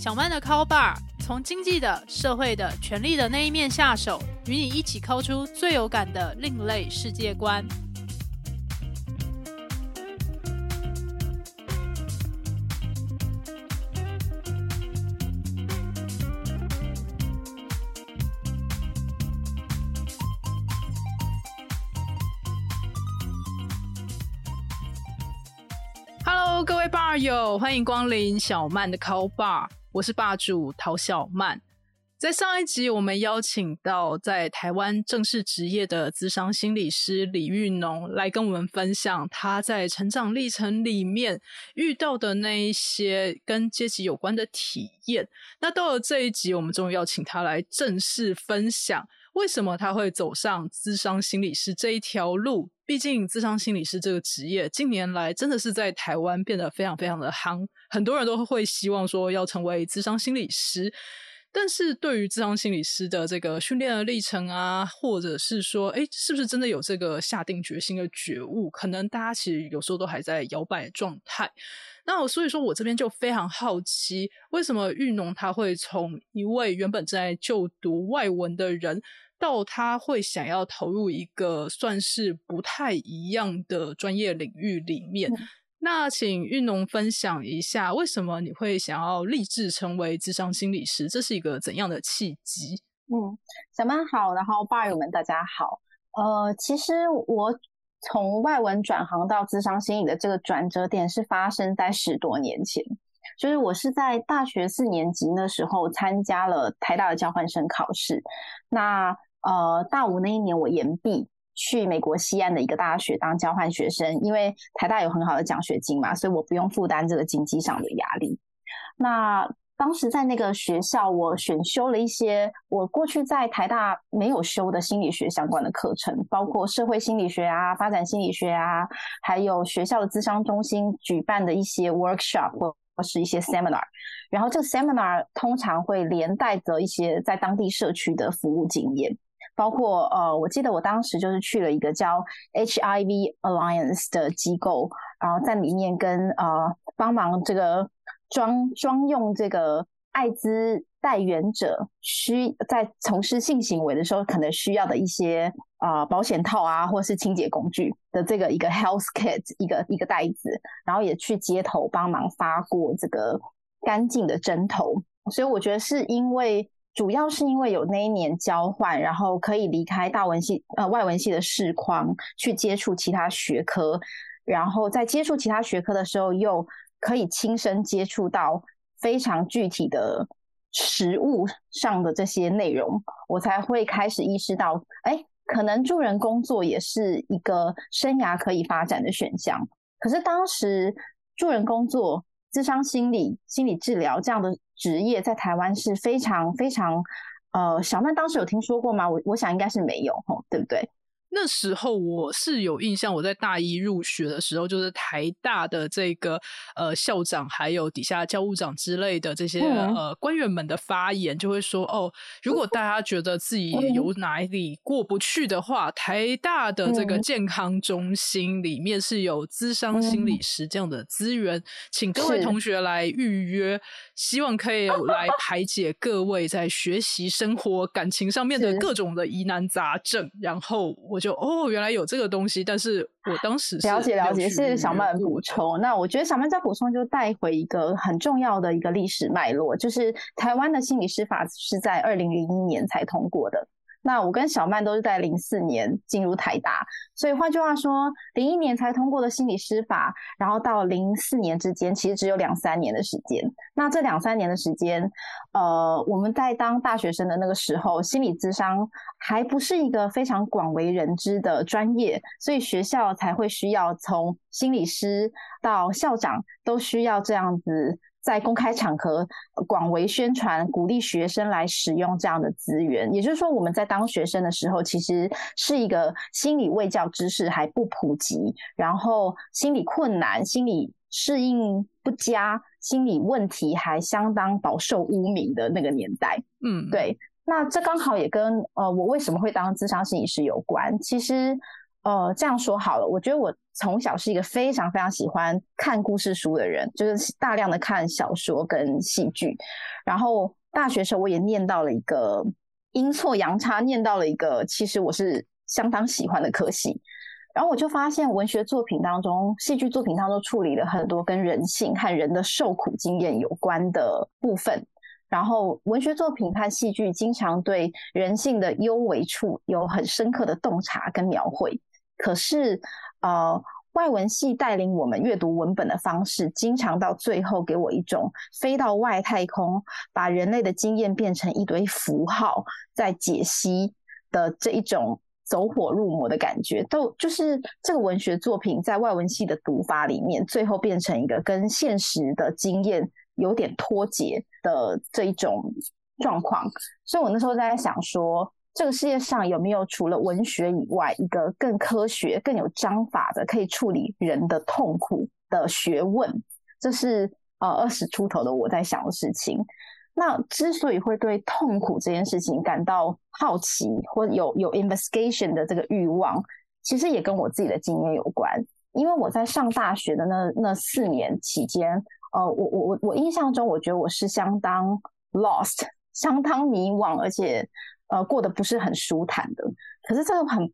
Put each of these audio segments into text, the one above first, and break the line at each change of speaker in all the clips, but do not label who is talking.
小曼的 Call Bar 从经济的、社会的、权力的那一面下手，与你一起抠出最有感的另类世界观。Hello，各位 bar 友，欢迎光临小曼的 Call Bar，我是霸主陶小曼。在上一集，我们邀请到在台湾正式职业的资商心理师李玉农来跟我们分享他在成长历程里面遇到的那一些跟阶级有关的体验。那到了这一集，我们终于要请他来正式分享。为什么他会走上咨商心理师这一条路？毕竟，咨商心理师这个职业近年来真的是在台湾变得非常非常的夯，很多人都会希望说要成为咨商心理师。但是对于咨商心理师的这个训练的历程啊，或者是说，哎，是不是真的有这个下定决心的觉悟？可能大家其实有时候都还在摇摆状态。那所以说我这边就非常好奇，为什么玉农他会从一位原本在就读外文的人，到他会想要投入一个算是不太一样的专业领域里面？那请玉农分享一下，为什么你会想要立志成为智商心理师？这是一个怎样的契机？
嗯，小曼好，然后爸友们大家好。呃，其实我从外文转行到智商心理的这个转折点是发生在十多年前，就是我是在大学四年级那时候参加了台大的交换生考试。那呃，大五那一年我延毕。去美国西岸的一个大学当交换学生，因为台大有很好的奖学金嘛，所以我不用负担这个经济上的压力。那当时在那个学校，我选修了一些我过去在台大没有修的心理学相关的课程，包括社会心理学啊、发展心理学啊，还有学校的咨商中心举办的一些 workshop 或或是一些 seminar。然后这个 seminar 通常会连带着一些在当地社区的服务经验。包括呃，我记得我当时就是去了一个叫 HIV Alliance 的机构，然后在里面跟呃帮忙这个装装用这个艾滋带源者需在从事性行为的时候可能需要的一些啊保险套啊，或是清洁工具的这个一个 health kit 一个一个袋子，然后也去街头帮忙发过这个干净的针头，所以我觉得是因为。主要是因为有那一年交换，然后可以离开大文系呃外文系的视框，去接触其他学科，然后在接触其他学科的时候，又可以亲身接触到非常具体的实物上的这些内容，我才会开始意识到，哎，可能助人工作也是一个生涯可以发展的选项。可是当时助人工作。智商心理、心理治疗这样的职业在台湾是非常非常，呃，小曼当时有听说过吗？我我想应该是没有，吼，对不对？
那时候我是有印象，我在大一入学的时候，就是台大的这个呃校长，还有底下教务长之类的这些呃官员们的发言，就会说哦，如果大家觉得自己有哪里过不去的话，台大的这个健康中心里面是有咨商心理师这样的资源，请各位同学来预约，希望可以来排解各位在学习、生活、感情上面的各种的疑难杂症，然后我。就哦，原来有这个东西，但是我当时
了解了解，谢谢小曼补充。那我觉得小曼再补充，就带回一个很重要的一个历史脉络，就是台湾的心理师法是在二零零一年才通过的。那我跟小曼都是在零四年进入台大，所以换句话说，零一年才通过的心理师法，然后到零四年之间，其实只有两三年的时间。那这两三年的时间，呃，我们在当大学生的那个时候，心理咨商还不是一个非常广为人知的专业，所以学校才会需要从心理师到校长都需要这样子。在公开场合广为宣传，鼓励学生来使用这样的资源。也就是说，我们在当学生的时候，其实是一个心理卫教知识还不普及，然后心理困难、心理适应不佳、心理问题还相当饱受污名的那个年代。嗯，对。那这刚好也跟呃，我为什么会当智商心理师有关。其实，呃，这样说好了，我觉得我从小是一个非常非常喜欢看故事书的人，就是大量的看小说跟戏剧。然后大学时候我也念到了一个阴错阳差，念到了一个其实我是相当喜欢的科系。然后我就发现文学作品当中、戏剧作品当中处理了很多跟人性和人的受苦经验有关的部分。然后文学作品和戏剧经常对人性的幽微处有很深刻的洞察跟描绘。可是，呃，外文系带领我们阅读文本的方式，经常到最后给我一种飞到外太空，把人类的经验变成一堆符号在解析的这一种。走火入魔的感觉，都就是这个文学作品在外文系的读法里面，最后变成一个跟现实的经验有点脱节的这一种状况。所以我那时候在想说，这个世界上有没有除了文学以外，一个更科学、更有章法的，可以处理人的痛苦的学问？这是呃二十出头的我在想的事情。那之所以会对痛苦这件事情感到好奇，或有有 investigation 的这个欲望，其实也跟我自己的经验有关。因为我在上大学的那那四年期间，呃，我我我印象中，我觉得我是相当 lost，相当迷惘，而且呃过得不是很舒坦的。可是这个很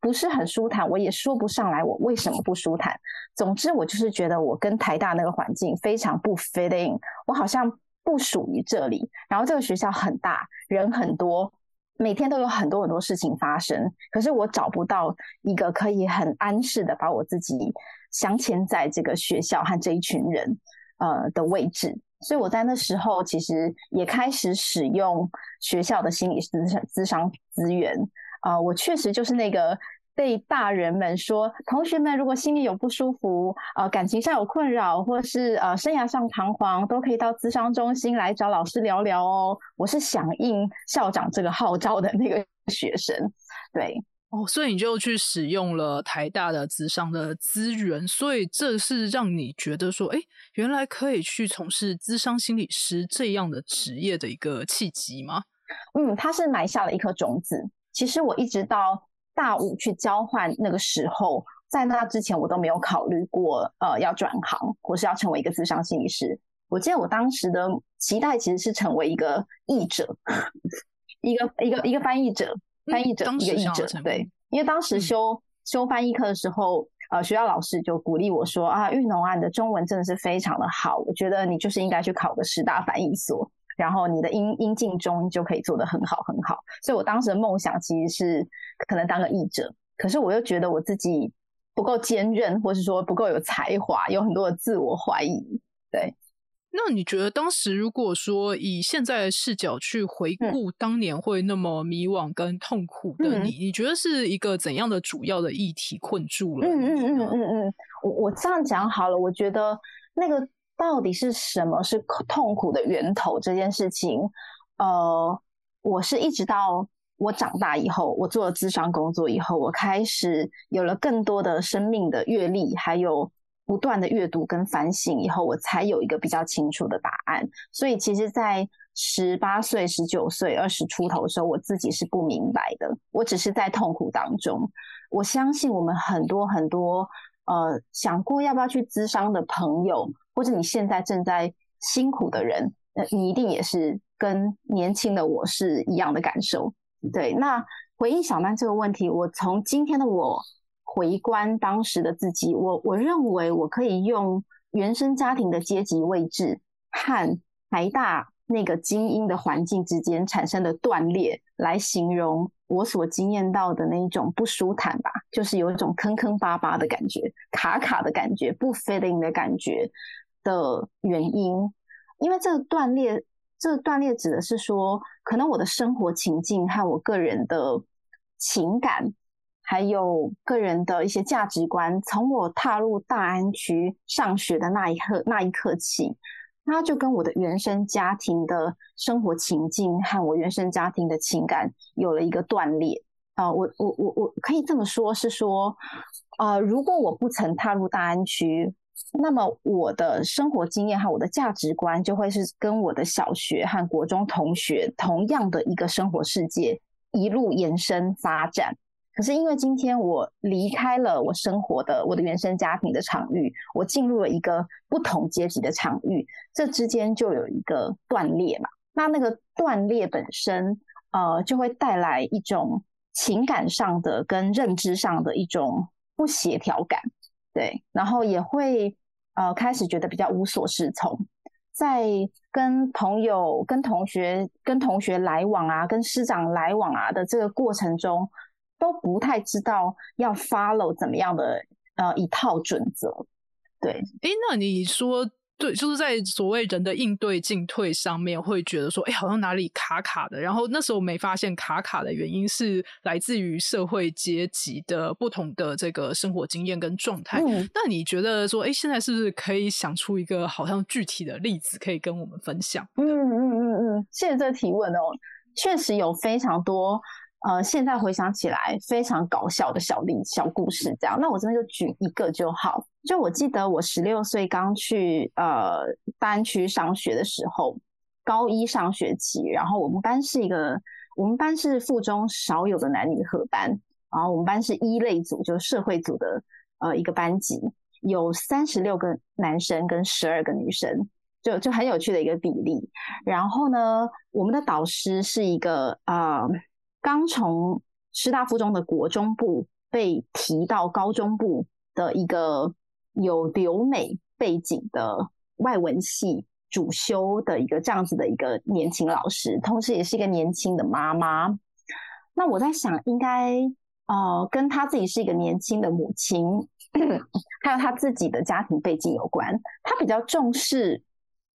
不是很舒坦，我也说不上来我为什么不舒坦。总之，我就是觉得我跟台大那个环境非常不 fitting，我好像。不属于这里，然后这个学校很大，人很多，每天都有很多很多事情发生。可是我找不到一个可以很安适的把我自己镶嵌在这个学校和这一群人呃的位置，所以我在那时候其实也开始使用学校的心理咨咨商资源啊，我确实就是那个。被大人们说，同学们如果心里有不舒服，呃，感情上有困扰，或是呃，生涯上彷徨，都可以到咨商中心来找老师聊聊哦。我是响应校长这个号召的那个学生，对，
哦，所以你就去使用了台大的资商的资源，所以这是让你觉得说，哎，原来可以去从事资商心理师这样的职业的一个契机吗？
嗯，他是埋下了一颗种子。其实我一直到。大五去交换那个时候，在那之前我都没有考虑过，呃，要转行或是要成为一个资商心理师。我记得我当时的期待其实是成为一个译者，一个一个一个翻译者，翻译者一个译者。对，因为当时修修翻译课的时候，呃，学校老师就鼓励我说啊，玉农啊，你的中文真的是非常的好，我觉得你就是应该去考个师大翻译所。然后你的英英进中就可以做得很好很好，所以我当时的梦想其实是可能当个译者，可是我又觉得我自己不够坚韧，或是说不够有才华，有很多的自我怀疑。对，
那你觉得当时如果说以现在的视角去回顾当年会那么迷惘跟痛苦的你，你觉得是一个怎样的主要的议题困住了？
嗯嗯嗯嗯嗯，我我这样讲好了，我觉得那个。到底是什么是痛苦的源头？这件事情，呃，我是一直到我长大以后，我做了咨商工作以后，我开始有了更多的生命的阅历，还有不断的阅读跟反省以后，我才有一个比较清楚的答案。所以，其实，在十八岁、十九岁、二十出头的时候，我自己是不明白的，我只是在痛苦当中。我相信我们很多很多呃想过要不要去咨商的朋友。或者你现在正在辛苦的人，呃，你一定也是跟年轻的我是一样的感受。对，那回应小曼这个问题，我从今天的我回观当时的自己，我我认为我可以用原生家庭的阶级位置和台大那个精英的环境之间产生的断裂来形容我所经验到的那一种不舒坦吧，就是有一种坑坑巴巴的感觉、卡卡的感觉、不 fitting 的感觉。的原因，因为这个断裂，这个断裂指的是说，可能我的生活情境和我个人的情感，还有个人的一些价值观，从我踏入大安区上学的那一刻那一刻起，它就跟我的原生家庭的生活情境和我原生家庭的情感有了一个断裂啊！我我我我可以这么说，是说，呃，如果我不曾踏入大安区。那么我的生活经验和我的价值观就会是跟我的小学和国中同学同样的一个生活世界一路延伸发展。可是因为今天我离开了我生活的我的原生家庭的场域，我进入了一个不同阶级的场域，这之间就有一个断裂嘛。那那个断裂本身，呃，就会带来一种情感上的跟认知上的一种不协调感，对，然后也会呃开始觉得比较无所适从。在跟朋友、跟同学、跟同学来往啊，跟师长来往啊的这个过程中，都不太知道要 follow 怎么样的呃一套准则。对，
哎，那你说？对，就是在所谓人的应对进退上面，会觉得说，哎，好像哪里卡卡的。然后那时候没发现卡卡的原因是来自于社会阶级的不同的这个生活经验跟状态。那你觉得说，哎，现在是不是可以想出一个好像具体的例子可以跟我们分享？
嗯嗯嗯嗯，谢谢这提问哦，确实有非常多。呃，现在回想起来非常搞笑的小例小故事，这样，那我真的就举一个就好。就我记得我十六岁刚去呃班区上学的时候，高一上学期，然后我们班是一个，我们班是附中少有的男女合班，然后我们班是一类组，就是社会组的呃一个班级，有三十六个男生跟十二个女生，就就很有趣的一个比例。然后呢，我们的导师是一个啊。刚从师大附中的国中部被提到高中部的一个有留美背景的外文系主修的一个这样子的一个年轻老师，同时也是一个年轻的妈妈。那我在想，应该呃跟他自己是一个年轻的母亲，还有他自己的家庭背景有关。他比较重视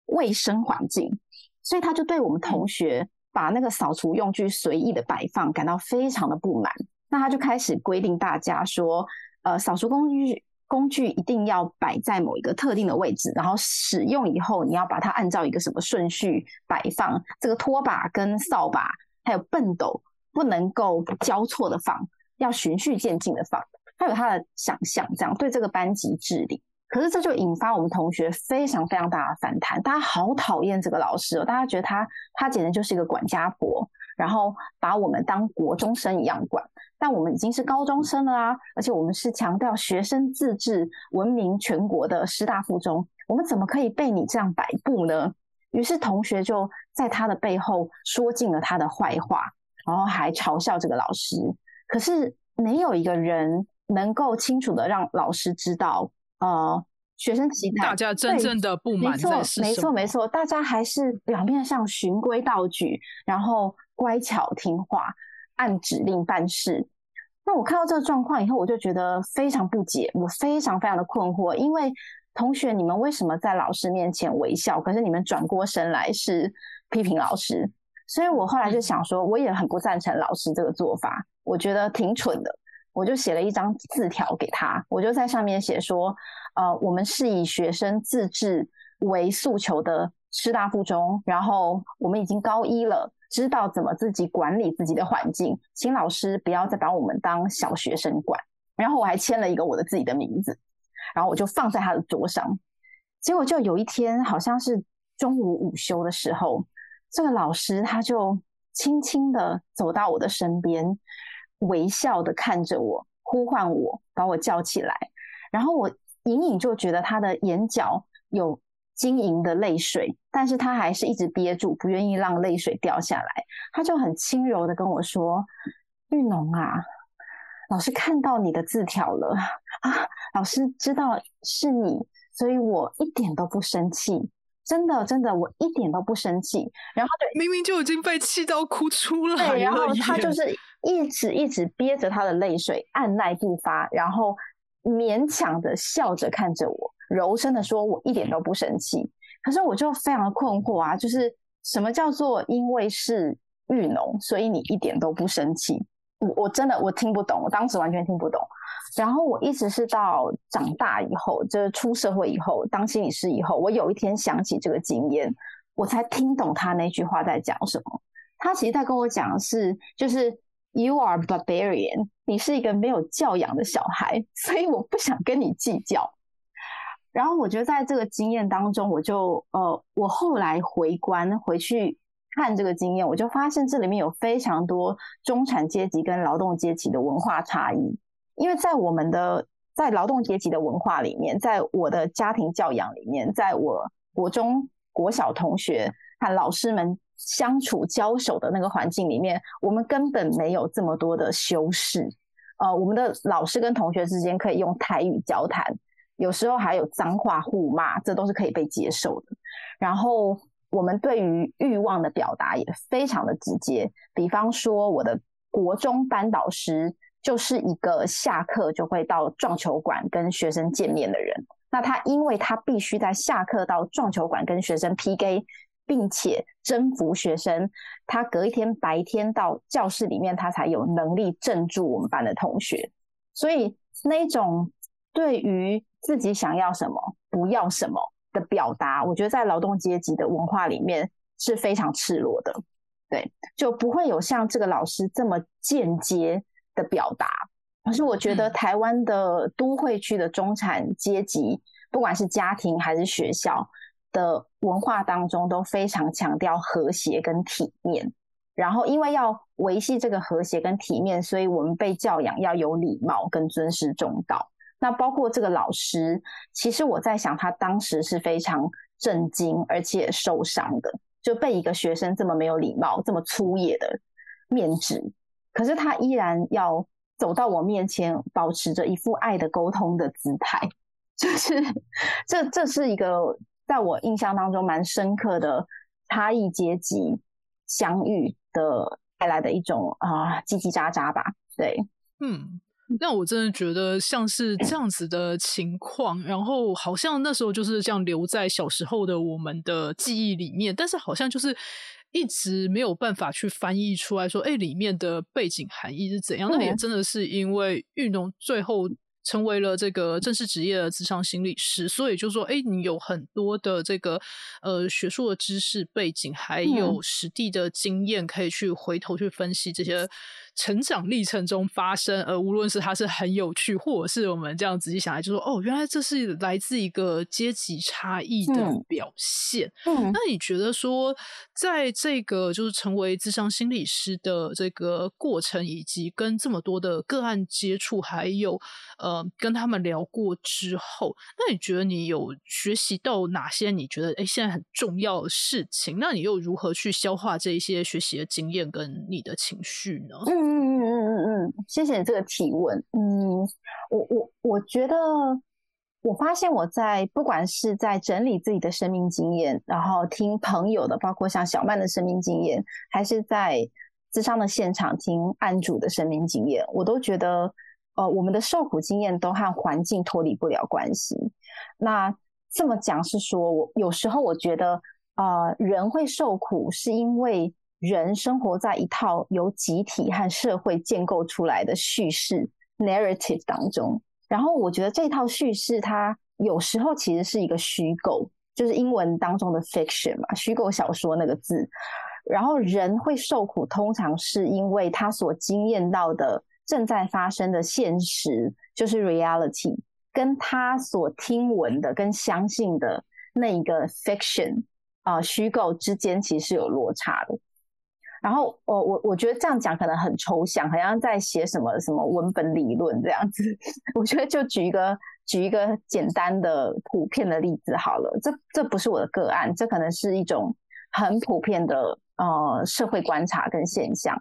卫生环境，所以他就对我们同学。把那个扫除用具随意的摆放，感到非常的不满。那他就开始规定大家说，呃，扫除工具工具一定要摆在某一个特定的位置，然后使用以后你要把它按照一个什么顺序摆放。这个拖把跟扫把还有笨斗不能够交错的放，要循序渐进的放。他有他的想象，这样对这个班级治理。可是这就引发我们同学非常非常大的反弹，大家好讨厌这个老师哦，大家觉得他他简直就是一个管家婆，然后把我们当国中生一样管。但我们已经是高中生了啊，而且我们是强调学生自治、闻名全国的师大附中，我们怎么可以被你这样摆布呢？于是同学就在他的背后说尽了他的坏话，然后还嘲笑这个老师。可是没有一个人能够清楚的让老师知道。呃，学生期待
大家真正的不满在
是没错，没错，大家还是表面上循规蹈矩，然后乖巧听话，按指令办事。那我看到这个状况以后，我就觉得非常不解，我非常非常的困惑。因为同学，你们为什么在老师面前微笑，可是你们转过身来是批评老师？所以我后来就想说，我也很不赞成老师这个做法，我觉得挺蠢的。我就写了一张字条给他，我就在上面写说：，呃，我们是以学生自治为诉求的师大附中，然后我们已经高一了，知道怎么自己管理自己的环境，请老师不要再把我们当小学生管。然后我还签了一个我的自己的名字，然后我就放在他的桌上。结果就有一天，好像是中午午休的时候，这个老师他就轻轻的走到我的身边。微笑的看着我，呼唤我，把我叫起来。然后我隐隐就觉得他的眼角有晶莹的泪水，但是他还是一直憋住，不愿意让泪水掉下来。他就很轻柔的跟我说：“玉农啊，老师看到你的字条了啊，老师知道是你，所以我一点都不生气。”真的，真的，我一点都不生气。然后
明明就已经被气到哭出来了。
对，然后他就是一直一直憋着他的泪水，按耐不发，然后勉强的笑着看着我，柔声的说：“我一点都不生气。”可是我就非常困惑啊，就是什么叫做因为是玉农，所以你一点都不生气？我我真的我听不懂，我当时完全听不懂。然后我一直是到长大以后，就是出社会以后，当心理师以后，我有一天想起这个经验，我才听懂他那句话在讲什么。他其实在跟我讲的是，就是 You are barbarian，你是一个没有教养的小孩，所以我不想跟你计较。然后我觉得在这个经验当中，我就呃，我后来回观回去看这个经验，我就发现这里面有非常多中产阶级跟劳动阶级的文化差异。因为在我们的在劳动阶级的文化里面，在我的家庭教养里面，在我国中国小同学和老师们相处交手的那个环境里面，我们根本没有这么多的修饰。呃，我们的老师跟同学之间可以用台语交谈，有时候还有脏话互骂，这都是可以被接受的。然后。我们对于欲望的表达也非常的直接，比方说我的国中班导师就是一个下课就会到撞球馆跟学生见面的人。那他因为他必须在下课到撞球馆跟学生 PK，并且征服学生，他隔一天白天到教室里面，他才有能力镇住我们班的同学。所以那种对于自己想要什么，不要什么。的表达，我觉得在劳动阶级的文化里面是非常赤裸的，对，就不会有像这个老师这么间接的表达。可是我觉得台湾的都会区的中产阶级，不管是家庭还是学校的文化当中，都非常强调和谐跟体面。然后因为要维系这个和谐跟体面，所以我们被教养要有礼貌跟尊师重道。那包括这个老师，其实我在想，他当时是非常震惊而且受伤的，就被一个学生这么没有礼貌、这么粗野的面质，可是他依然要走到我面前，保持着一副爱的沟通的姿态，就是这这是一个在我印象当中蛮深刻的差异阶级相遇的带来的一种啊叽叽喳喳吧，对，
嗯。那我真的觉得像是这样子的情况，然后好像那时候就是这样留在小时候的我们的记忆里面，但是好像就是一直没有办法去翻译出来说，哎，里面的背景含义是怎样？那也真的是因为运动最后。成为了这个正式职业的智商心理师，所以就说，哎，你有很多的这个呃学术的知识背景，还有实地的经验，可以去回头去分析这些成长历程中发生，呃，无论是它是很有趣，或者是我们这样仔细想来，就说，哦，原来这是来自一个阶级差异的表现。嗯那你觉得说，在这个就是成为智商心理师的这个过程，以及跟这么多的个案接触，还有呃。呃，跟他们聊过之后，那你觉得你有学习到哪些？你觉得哎，现在很重要的事情？那你又如何去消化这一些学习的经验跟你的情绪呢？
嗯嗯嗯嗯嗯嗯，谢谢你这个提问。嗯，我我我觉得，我发现我在不管是在整理自己的生命经验，然后听朋友的，包括像小曼的生命经验，还是在智商的现场听案主的生命经验，我都觉得。呃，我们的受苦经验都和环境脱离不了关系。那这么讲是说，我有时候我觉得，呃，人会受苦，是因为人生活在一套由集体和社会建构出来的叙事 narrative 当中。然后我觉得这套叙事，它有时候其实是一个虚构，就是英文当中的 fiction 嘛，虚构小说那个字。然后人会受苦，通常是因为他所经验到的。正在发生的现实就是 reality，跟他所听闻的、跟相信的那一个 fiction 啊虚构之间其实是有落差的。然后我我我觉得这样讲可能很抽象，好像在写什么什么文本理论这样子。我觉得就举一个举一个简单的普遍的例子好了。这这不是我的个案，这可能是一种很普遍的呃社会观察跟现象。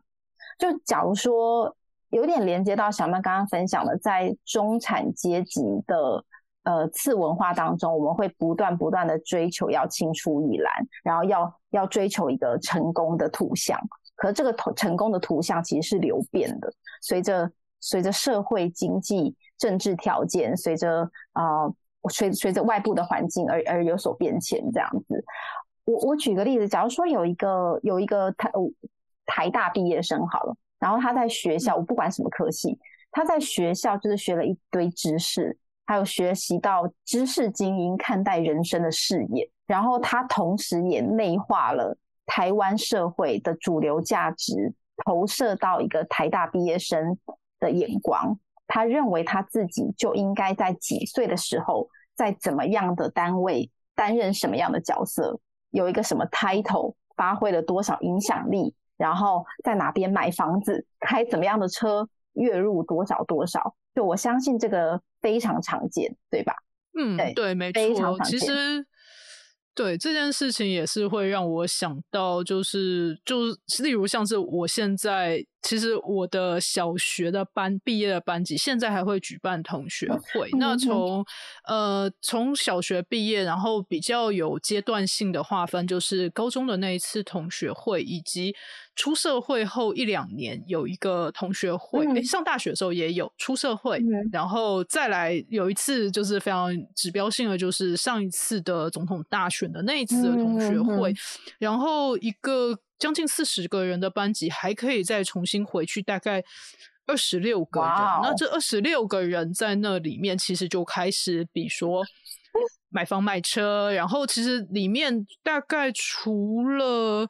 就假如说。有点连接到小曼刚刚分享的，在中产阶级的呃次文化当中，我们会不断不断的追求要青出于蓝，然后要要追求一个成功的图像。可这个成成功的图像其实是流变的，随着随着社会经济政治条件，随着啊随随着外部的环境而而有所变迁这样子。我我举个例子，假如说有一个有一个台台大毕业生好了。然后他在学校，我不管什么科系，他在学校就是学了一堆知识，还有学习到知识精英看待人生的视野。然后他同时也内化了台湾社会的主流价值，投射到一个台大毕业生的眼光。他认为他自己就应该在几岁的时候，在怎么样的单位担任什么样的角色，有一个什么 title。发挥了多少影响力，然后在哪边买房子，开怎么样的车，月入多少多少。就我相信这个非常常见，对吧？
嗯，对，没错。其实。对这件事情也是会让我想到，就是就例如像是我现在，其实我的小学的班毕业的班级，现在还会举办同学会。那从呃从小学毕业，然后比较有阶段性的划分，就是高中的那一次同学会，以及。出社会后一两年有一个同学会，哎，上大学的时候也有出社会，然后再来有一次就是非常指标性的，就是上一次的总统大选的那一次的同学会，然后一个将近四十个人的班级还可以再重新回去，大概二十六个人。那这二十六个人在那里面其实就开始比说买房买车，然后其实里面大概除了。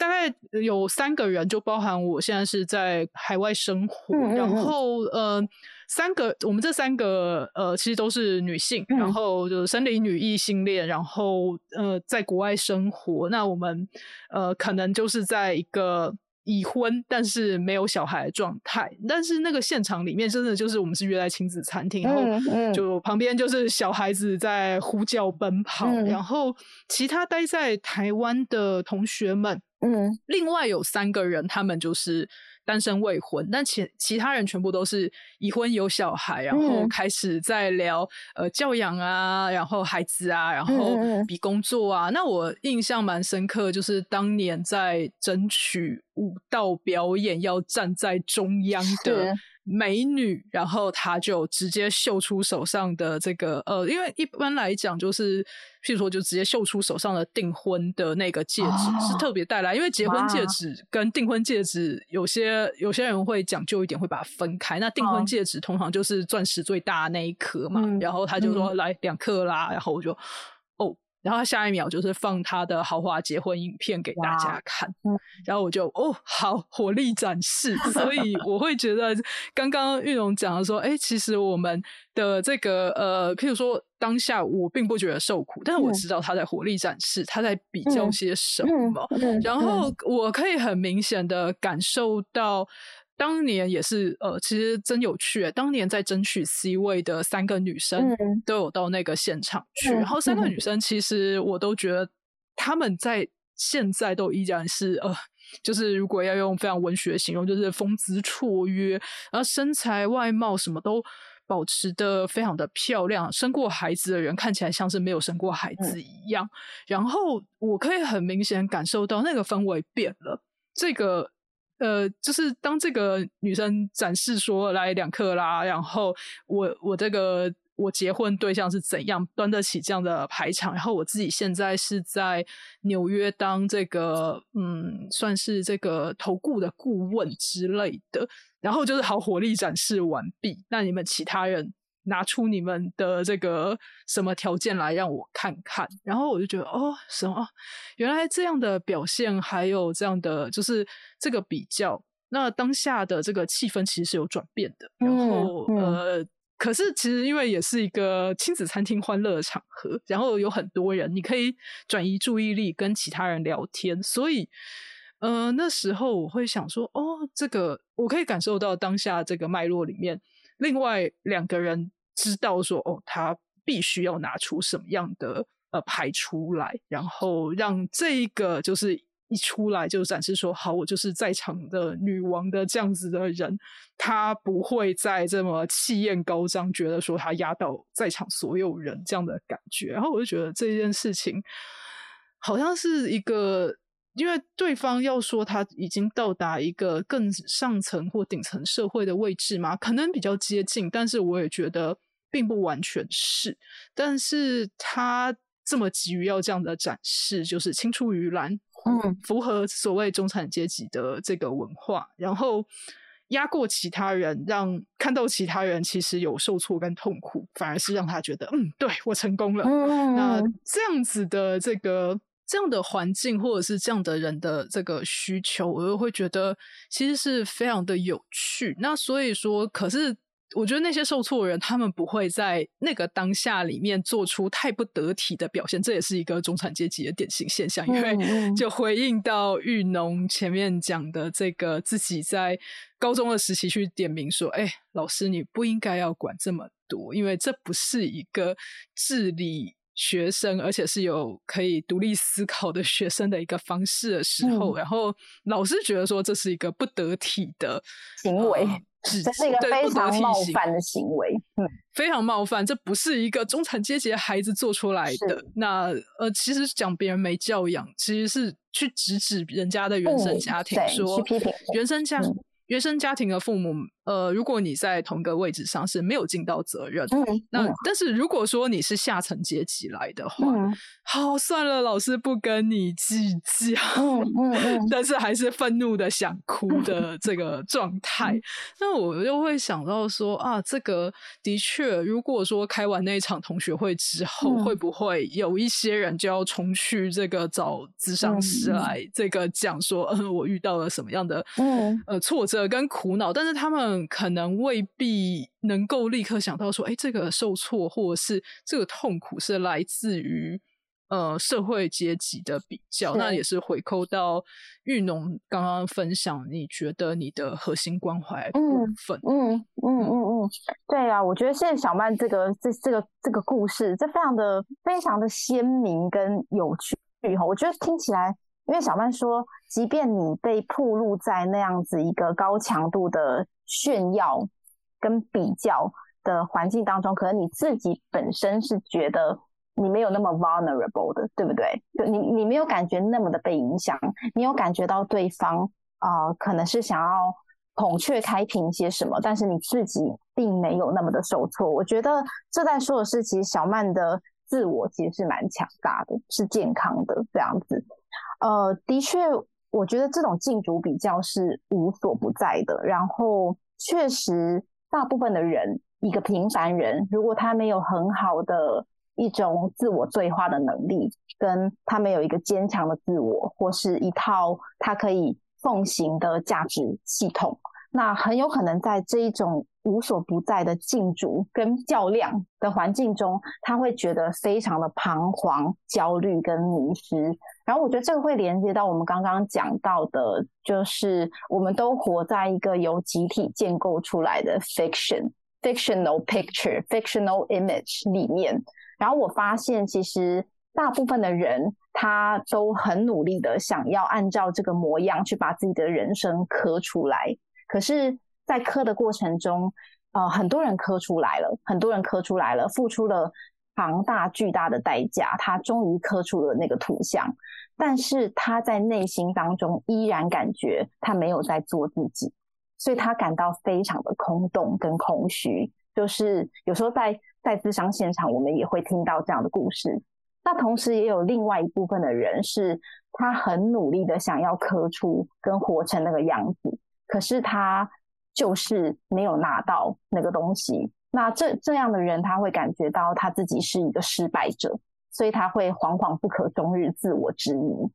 大概有三个人，就包含我现在是在海外生活，然后呃，三个我们这三个呃，其实都是女性，然后就是生理女异性恋，然后呃，在国外生活。那我们呃，可能就是在一个已婚但是没有小孩的状态，但是那个现场里面真的就是我们是约在亲子餐厅，然后就旁边就是小孩子在呼叫奔跑，然后其他待在台湾的同学们。嗯，另外有三个人，他们就是单身未婚，但其其他人全部都是已婚有小孩，然后开始在聊呃教养啊，然后孩子啊，然后比工作啊。那我印象蛮深刻，就是当年在争取舞蹈表演要站在中央的。美女，然后她就直接秀出手上的这个呃，因为一般来讲就是，譬如说就直接秀出手上的订婚的那个戒指是特别带来，因为结婚戒指跟订婚戒指有些有些人会讲究一点，会把它分开。那订婚戒指通常就是钻石最大那一颗嘛，然后他就说来两克啦，然后我就。然后下一秒就是放他的豪华结婚影片给大家看，然后我就哦好火力展示，所以 我会觉得刚刚玉荣讲的说，哎，其实我们的这个呃，譬如说当下我并不觉得受苦，但是我知道他在火力展示，他在比较些什么，然后我可以很明显的感受到。当年也是，呃，其实真有趣。当年在争取 C 位的三个女生都有到那个现场去，然后三个女生其实我都觉得她们在现在都依然是，呃，就是如果要用非常文学形容，就是风姿绰约，然后身材外貌什么都保持的非常的漂亮。生过孩子的人看起来像是没有生过孩子一样。然后我可以很明显感受到那个氛围变了，这个。呃，就是当这个女生展示说来两克拉，然后我我这个我结婚对象是怎样端得起这样的排场，然后我自己现在是在纽约当这个嗯，算是这个投顾的顾问之类的，然后就是好火力展示完毕，那你们其他人。拿出你们的这个什么条件来让我看看，然后我就觉得哦，什么原来这样的表现，还有这样的就是这个比较，那当下的这个气氛其实是有转变的。然后呃，可是其实因为也是一个亲子餐厅欢乐的场合，然后有很多人，你可以转移注意力跟其他人聊天，所以呃那时候我会想说，哦，这个我可以感受到当下这个脉络里面，另外两个人。知道说哦，他必须要拿出什么样的呃牌出来，然后让这个就是一出来就展示说好，我就是在场的女王的这样子的人，他不会再这么气焰高涨，觉得说他压倒在场所有人这样的感觉。然后我就觉得这件事情好像是一个，因为对方要说他已经到达一个更上层或顶层社会的位置嘛，可能比较接近，但是我也觉得。并不完全是，但是他这么急于要这样的展示，就是青出于蓝，嗯，符合所谓中产阶级的这个文化，然后压过其他人，让看到其他人其实有受挫跟痛苦，反而是让他觉得，嗯，对我成功了。那这样子的这个这样的环境，或者是这样的人的这个需求，我又会觉得其实是非常的有趣。那所以说，可是。我觉得那些受挫的人，他们不会在那个当下里面做出太不得体的表现，这也是一个中产阶级的典型现象。因为就回应到玉农前面讲的这个，自己在高中的时期去点名说：“哎，老师，你不应该要管这么多，因为这不是一个治理。”学生，而且是有可以独立思考的学生的一个方式的时候，然后老师觉得说这是一个不得体的
行为，这是一个非常冒犯的行为，嗯，
非常冒犯，这不是一个中产阶级的孩子做出来的。那呃，其实讲别人没教养，其实是去指指人家的原生家庭，说原生家原生家庭的父母。呃，如果你在同个位置上是没有尽到责任，那但是如果说你是下层阶级来的话，好算了，老师不跟你计较，但是还是愤怒的想哭的这个状。态，那我就会想到说啊，这个的确，如果说开完那一场同学会之后，会不会有一些人就要重去这个找咨商师来这个讲说，嗯，我遇到了什么样的呃挫折跟苦恼，但是他们。可能未必能够立刻想到说，哎，这个受挫或者是这个痛苦是来自于呃社会阶级的比较，那也是回扣到玉农刚刚分享，你觉得你的核心关怀部分？
嗯嗯嗯嗯，对啊，我觉得现在小曼这个这这个这个故事，这非常的非常的鲜明跟有趣哈，我觉得听起来。因为小曼说，即便你被曝露在那样子一个高强度的炫耀跟比较的环境当中，可能你自己本身是觉得你没有那么 vulnerable 的，对不对？就你你没有感觉那么的被影响，你有感觉到对方啊，可能是想要孔雀开屏些什么，但是你自己并没有那么的受挫。我觉得这在说的是，其实小曼的自我其实是蛮强大的，是健康的这样子。呃，的确，我觉得这种竞逐比较是无所不在的。然后，确实，大部分的人，一个平凡人，如果他没有很好的一种自我对话的能力，跟他没有一个坚强的自我，或是一套他可以奉行的价值系统。那很有可能在这一种无所不在的竞逐跟较量的环境中，他会觉得非常的彷徨、焦虑跟迷失。然后我觉得这个会连接到我们刚刚讲到的，就是我们都活在一个由集体建构出来的 fiction、fictional picture、fictional image 里面。然后我发现，其实大部分的人他都很努力的想要按照这个模样去把自己的人生刻出来。可是，在磕的过程中，呃，很多人磕出来了，很多人磕出来了，付出了庞大巨大的代价，他终于磕出了那个图像。但是他在内心当中依然感觉他没有在做自己，所以他感到非常的空洞跟空虚。就是有时候在在自伤现场，我们也会听到这样的故事。那同时也有另外一部分的人，是他很努力的想要磕出跟活成那个样子。可是他就是没有拿到那个东西，那这这样的人他会感觉到他自己是一个失败者，所以他会惶惶不可终日，自我质疑。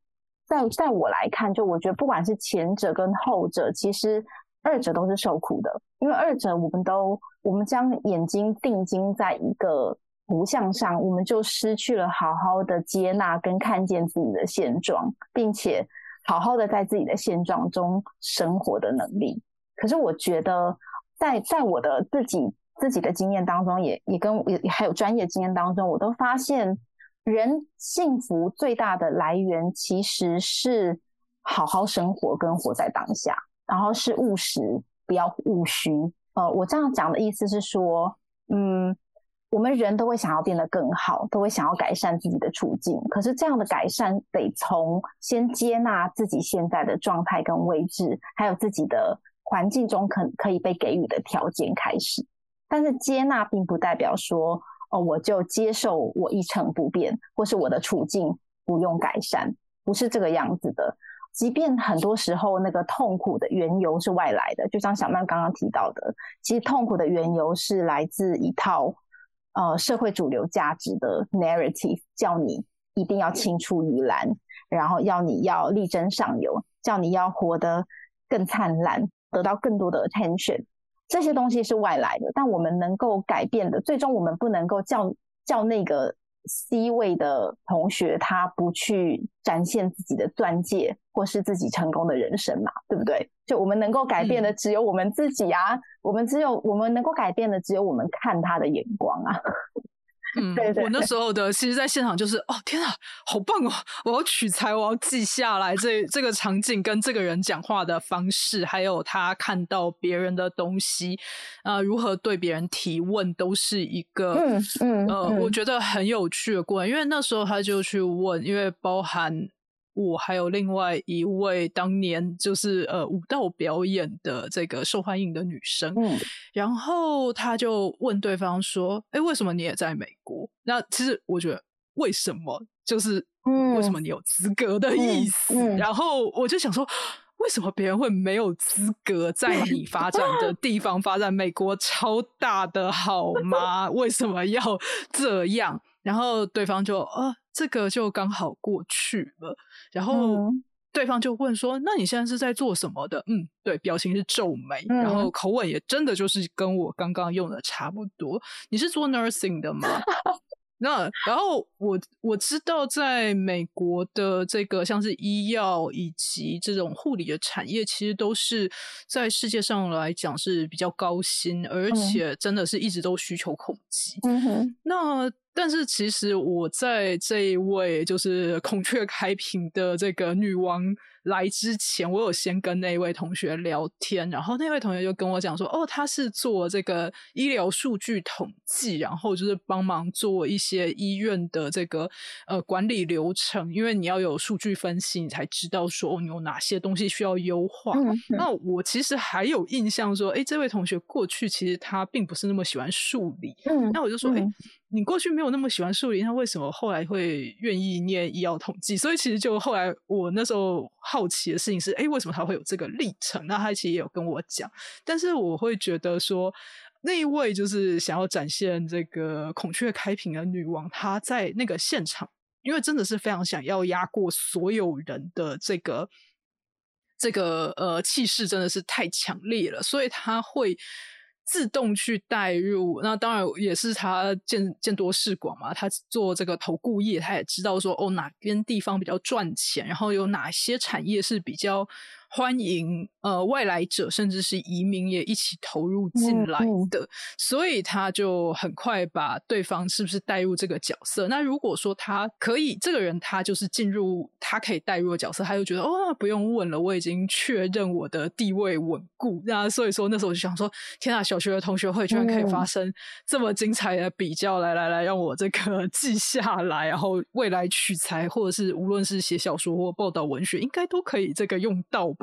在在我来看，就我觉得不管是前者跟后者，其实二者都是受苦的，因为二者我们都我们将眼睛定睛在一个图像上，我们就失去了好好的接纳跟看见自己的现状，并且。好好的在自己的现状中生活的能力，可是我觉得，在在我的自己自己的经验当中，也也跟也还有专业经验当中，我都发现，人幸福最大的来源其实是好好生活跟活在当下，然后是务实，不要务虚。呃，我这样讲的意思是说，嗯。我们人都会想要变得更好，都会想要改善自己的处境。可是这样的改善得从先接纳自己现在的状态跟位置，还有自己的环境中可可以被给予的条件开始。但是接纳并不代表说，哦，我就接受我一成不变，或是我的处境不用改善，不是这个样子的。即便很多时候那个痛苦的缘由是外来的，就像小曼刚刚提到的，其实痛苦的缘由是来自一套。呃，社会主流价值的 narrative 叫你一定要青出于蓝，然后要你要力争上游，叫你要活得更灿烂，得到更多的 attention。这些东西是外来的，但我们能够改变的，最终我们不能够叫叫那个 C 位的同学他不去展现自己的钻戒或是自己成功的人生嘛，对不对？就我们能够改变的只有我们自己啊，我们只有我们能够改变的只有我们看他的眼光啊。
嗯，我那时候的，其实，在现场就是，哦，天啊，好棒哦！我要取材，我要记下来这这个场景跟这个人讲话的方式，还有他看到别人的东西，呃，如何对别人提问，都是一个，嗯嗯，呃，我觉得很有趣的过程。因为那时候他就去问，因为包含。我还有另外一位当年就是呃舞蹈表演的这个受欢迎的女生，嗯，然后他就问对方说：“哎，为什么你也在美国？”那其实我觉得为什么就是为什么你有资格的意思。然后我就想说，为什么别人会没有资格在你发展的地方发展？美国超大的好吗？为什么要这样？然后对方就呃。这个就刚好过去了，然后对方就问说：“那你现在是在做什么的？”嗯，对，表情是皱眉，然后口吻也真的就是跟我刚刚用的差不多。你是做 nursing 的吗？那然后我我知道，在美国的这个像是医药以及这种护理的产业，其实都是在世界上来讲是比较高薪，而且真的是一直都需求恐急。那。但是其实我在这一位就是孔雀开屏的这个女王来之前，我有先跟那位同学聊天，然后那位同学就跟我讲说，哦，他是做这个医疗数据统计，然后就是帮忙做一些医院的这个呃管理流程，因为你要有数据分析，你才知道说哦你有哪些东西需要优化。那我其实还有印象说，哎，这位同学过去其实他并不是那么喜欢数理，那我就说，哎。你过去没有那么喜欢数理，那为什么后来会愿意念医药统计？所以其实就后来我那时候好奇的事情是，哎，为什么他会有这个历程？那他其实也有跟我讲，但是我会觉得说，那一位就是想要展现这个孔雀开屏的女王，她在那个现场，因为真的是非常想要压过所有人的这个这个呃气势，真的是太强烈了，所以他会。自动去带入，那当然也是他见见多识广嘛。他做这个投顾业，他也知道说哦哪边地方比较赚钱，然后有哪些产业是比较。欢迎呃外来者，甚至是移民也一起投入进来的，所以他就很快把对方是不是带入这个角色。那如果说他可以，这个人他就是进入他可以带入的角色，他就觉得哦不用问了，我已经确认我的地位稳固。那所以说那时候我就想说，天啊，小学的同学会居然可以发生这么精彩的比较，来来来，让我这个 记下来，然后未来取材或者是无论是写小说或报道文学，应该都可以这个用到。吧，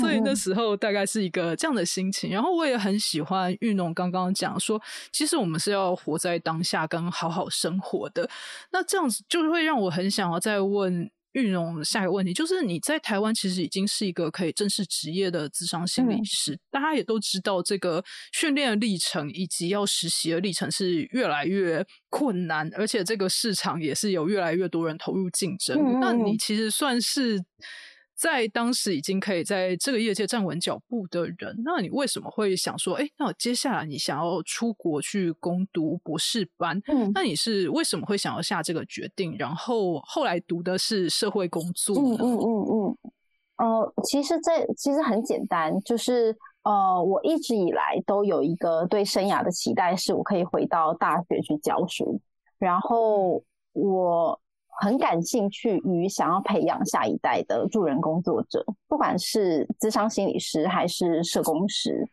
所以那时候大概是一个这样的心情。然后我也很喜欢玉农刚刚讲说，其实我们是要活在当下，跟好好生活的。那这样子就会让我很想要再问玉农下一个问题，就是你在台湾其实已经是一个可以正式职业的智商心理师，大家也都知道这个训练的历程以及要实习的历程是越来越困难，而且这个市场也是有越来越多人投入竞争。那你其实算是。在当时已经可以在这个业界站稳脚步的人，那你为什么会想说，哎，那我接下来你想要出国去攻读博士班？嗯，那你是为什么会想要下这个决定？然后后来读的是社会工作？嗯嗯嗯
嗯。呃，其实这其实很简单，就是呃，我一直以来都有一个对生涯的期待，是我可以回到大学去教书，然后我。很感兴趣于想要培养下一代的助人工作者，不管是咨商心理师还是社工师。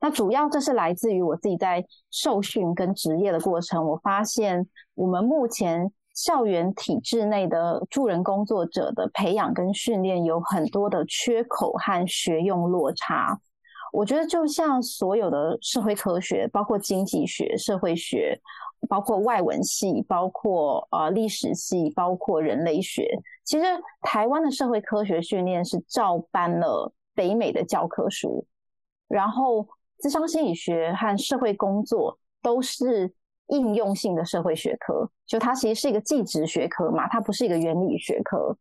那主要这是来自于我自己在受训跟职业的过程，我发现我们目前校园体制内的助人工作者的培养跟训练有很多的缺口和学用落差。我觉得就像所有的社会科学，包括经济学、社会学。包括外文系，包括呃历史系，包括人类学。其实台湾的社会科学训练是照搬了北美的教科书，然后智商心理学和社会工作都是应用性的社会学科，就它其实是一个技职学科嘛，它不是一个原理学科。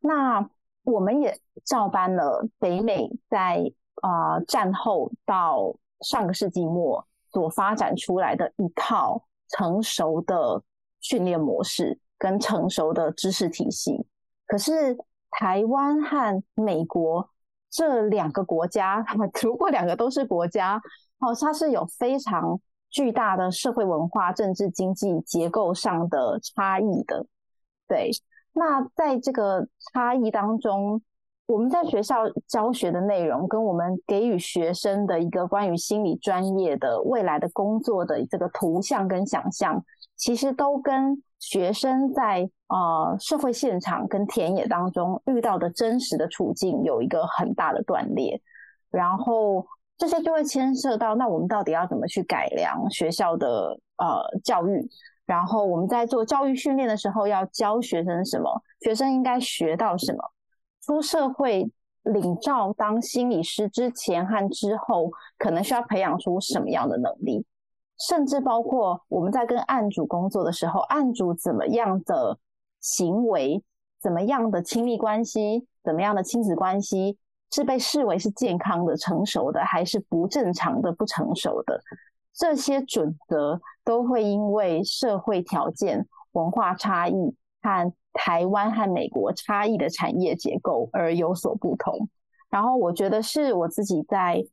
那我们也照搬了北美在啊战后到上个世纪末所发展出来的一套成熟的训练模式跟成熟的知识体系。可是台湾和美国这两个国家，如果两个都是国家，哦，它是有非常巨大的社会文化、政治、经济结构上的差异的。对，那在这个差异当中。我们在学校教学的内容，跟我们给予学生的一个关于心理专业的未来的工作的这个图像跟想象，其实都跟学生在呃社会现场跟田野当中遇到的真实的处境有一个很大的断裂。然后这些就会牵涉到，那我们到底要怎么去改良学校的呃教育？然后我们在做教育训练的时候，要教学生什么？学生应该学到什么？出社会领照当心理师之前和之后，可能需要培养出什么样的能力？甚至包括我们在跟案主工作的时候，案主怎么样的行为、怎么样的亲密关系、怎么样的亲子关系，是被视为是健康的、成熟的，还是不正常的、不成熟的？这些准则都会因为社会条件、文化差异和。台湾和美国差异的产业结构而有所不同。然后我觉得是我自己在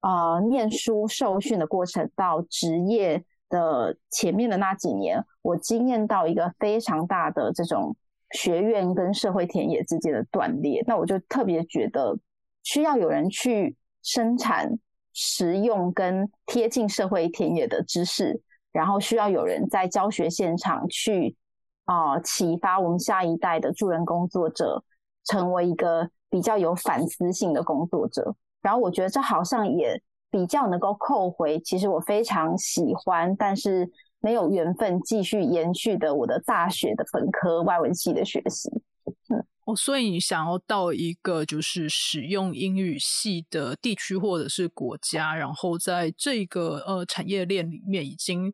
啊念书受训的过程到职业的前面的那几年，我经验到一个非常大的这种学院跟社会田野之间的断裂。那我就特别觉得需要有人去生产实用跟贴近社会田野的知识，然后需要有人在教学现场去。啊，启发我们下一代的助人工作者成为一个比较有反思性的工作者。然后我觉得这好像也比较能够扣回，其实我非常喜欢，但是没有缘分继续延续的我的大学的本科外文系的学习。
嗯，哦，所以你想要到一个就是使用英语系的地区或者是国家，然后在这个呃产业链里面已经。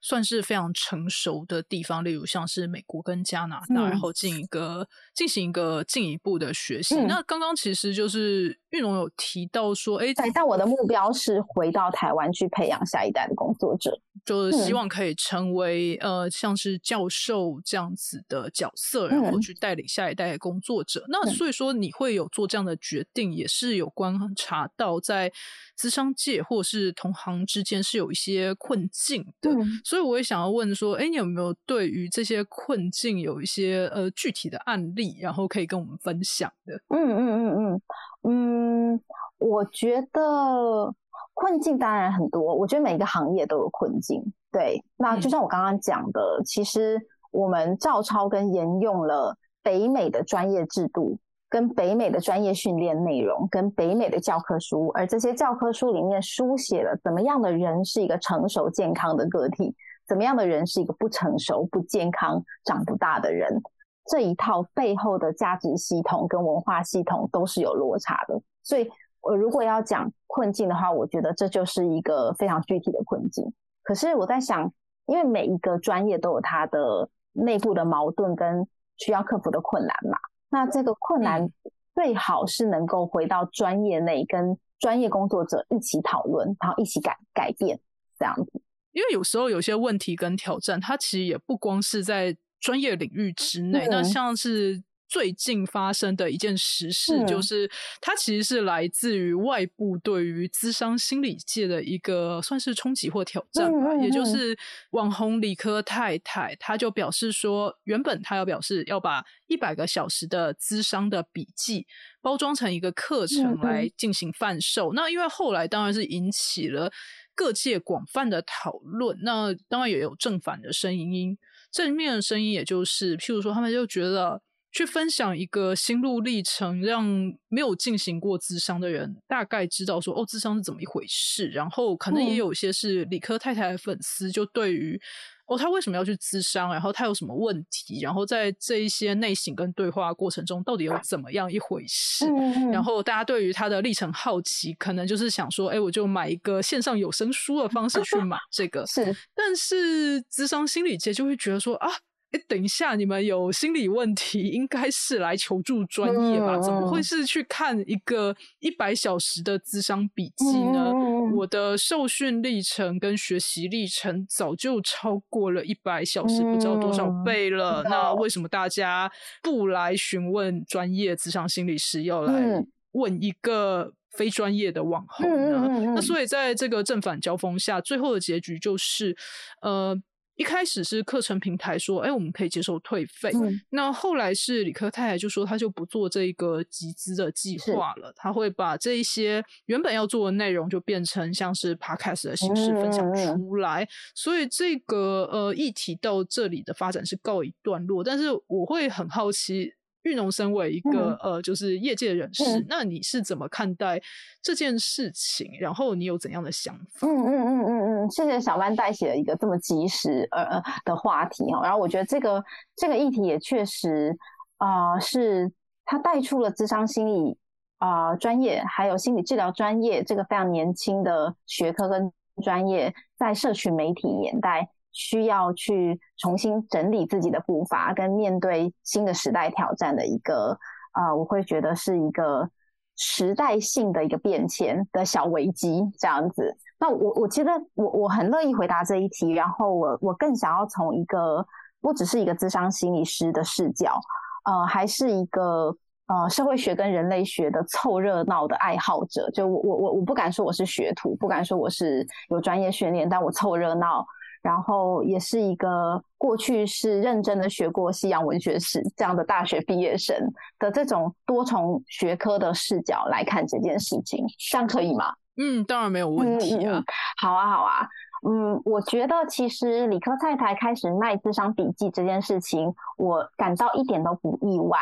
算是非常成熟的地方，例如像是美国跟加拿大，然后进一个进行一个进一步的学习。那刚刚其实就是玉龙有提到说，哎，
但我的目标是回到台湾去培养下一代的工作者，
就是希望可以成为呃像是教授这样子的角色，然后去带领下一代的工作者。那所以说你会有做这样的决定，也是有观察到在资商界或是同行之间是有一些困境的。所以我也想要问说，哎，你有没有对于这些困境有一些呃具体的案例，然后可以跟我们分享的？
嗯嗯嗯嗯嗯，我觉得困境当然很多，我觉得每个行业都有困境。对，那就像我刚刚讲的，其实我们照抄跟沿用了北美的专业制度。跟北美的专业训练内容，跟北美的教科书，而这些教科书里面书写了怎么样的人是一个成熟健康的个体，怎么样的人是一个不成熟、不健康、长不大的人，这一套背后的价值系统跟文化系统都是有落差的。所以，我如果要讲困境的话，我觉得这就是一个非常具体的困境。可是我在想，因为每一个专业都有它的内部的矛盾跟需要克服的困难嘛。那这个困难最好是能够回到专业内，跟专业工作者一起讨论，然后一起改改变这样子。
因为有时候有些问题跟挑战，它其实也不光是在专业领域之内，那像是。最近发生的一件实事，就是它其实是来自于外部对于资商心理界的一个算是冲击或挑战吧。也就是网红理科太太，她就表示说，原本她要表示要把一百个小时的资商的笔记包装成一个课程来进行贩售。那因为后来当然是引起了各界广泛的讨论，那当然也有正反的声音。正面的声音，也就是譬如说，他们就觉得。去分享一个心路历程，让没有进行过智商的人大概知道说哦，智商是怎么一回事。然后可能也有一些是理科太太的粉丝，就对于哦，他为什么要去智商，然后他有什么问题，然后在这一些内省跟对话过程中，到底有怎么样一回事？然后大家对于他的历程好奇，可能就是想说，哎，我就买一个线上有声书的方式去买这个。
是，
但是智商心理界就会觉得说啊。哎，等一下，你们有心理问题，应该是来求助专业吧？怎么会是去看一个一百小时的智商笔记呢？我的受训历程跟学习历程早就超过了一百小时，不知道多少倍了。那为什么大家不来询问专业智商心理师，要来问一个非专业的网红呢？那所以在这个正反交锋下，最后的结局就是，呃。一开始是课程平台说，哎，我们可以接受退费。那后来是理科太太就说，他就不做这个集资的计划了，他会把这一些原本要做的内容就变成像是 podcast 的形式分享出来。所以这个呃议题到这里的发展是告一段落。但是我会很好奇。玉农身为一个呃，就是业界人士，那你是怎么看待这件事情？然后你有怎样的想法？
嗯嗯嗯嗯嗯，谢谢小曼带写了一个这么及时呃呃的话题哈。然后我觉得这个这个议题也确实啊，是它带出了智商心理啊专业，还有心理治疗专业这个非常年轻的学科跟专业，在社群媒体年代。需要去重新整理自己的步伐，跟面对新的时代挑战的一个啊，我会觉得是一个时代性的一个变迁的小危机这样子。那我我觉得我我很乐意回答这一题，然后我我更想要从一个不只是一个智商心理师的视角，呃，还是一个呃社会学跟人类学的凑热闹的爱好者。就我我我我不敢说我是学徒，不敢说我是有专业训练，但我凑热闹。然后也是一个过去是认真的学过西洋文学史这样的大学毕业生的这种多重学科的视角来看这件事情，这样可以吗？
嗯，当然没有问题啊。
好啊，好啊。嗯，我觉得其实理科太太开始卖智商笔记这件事情，我感到一点都不意外。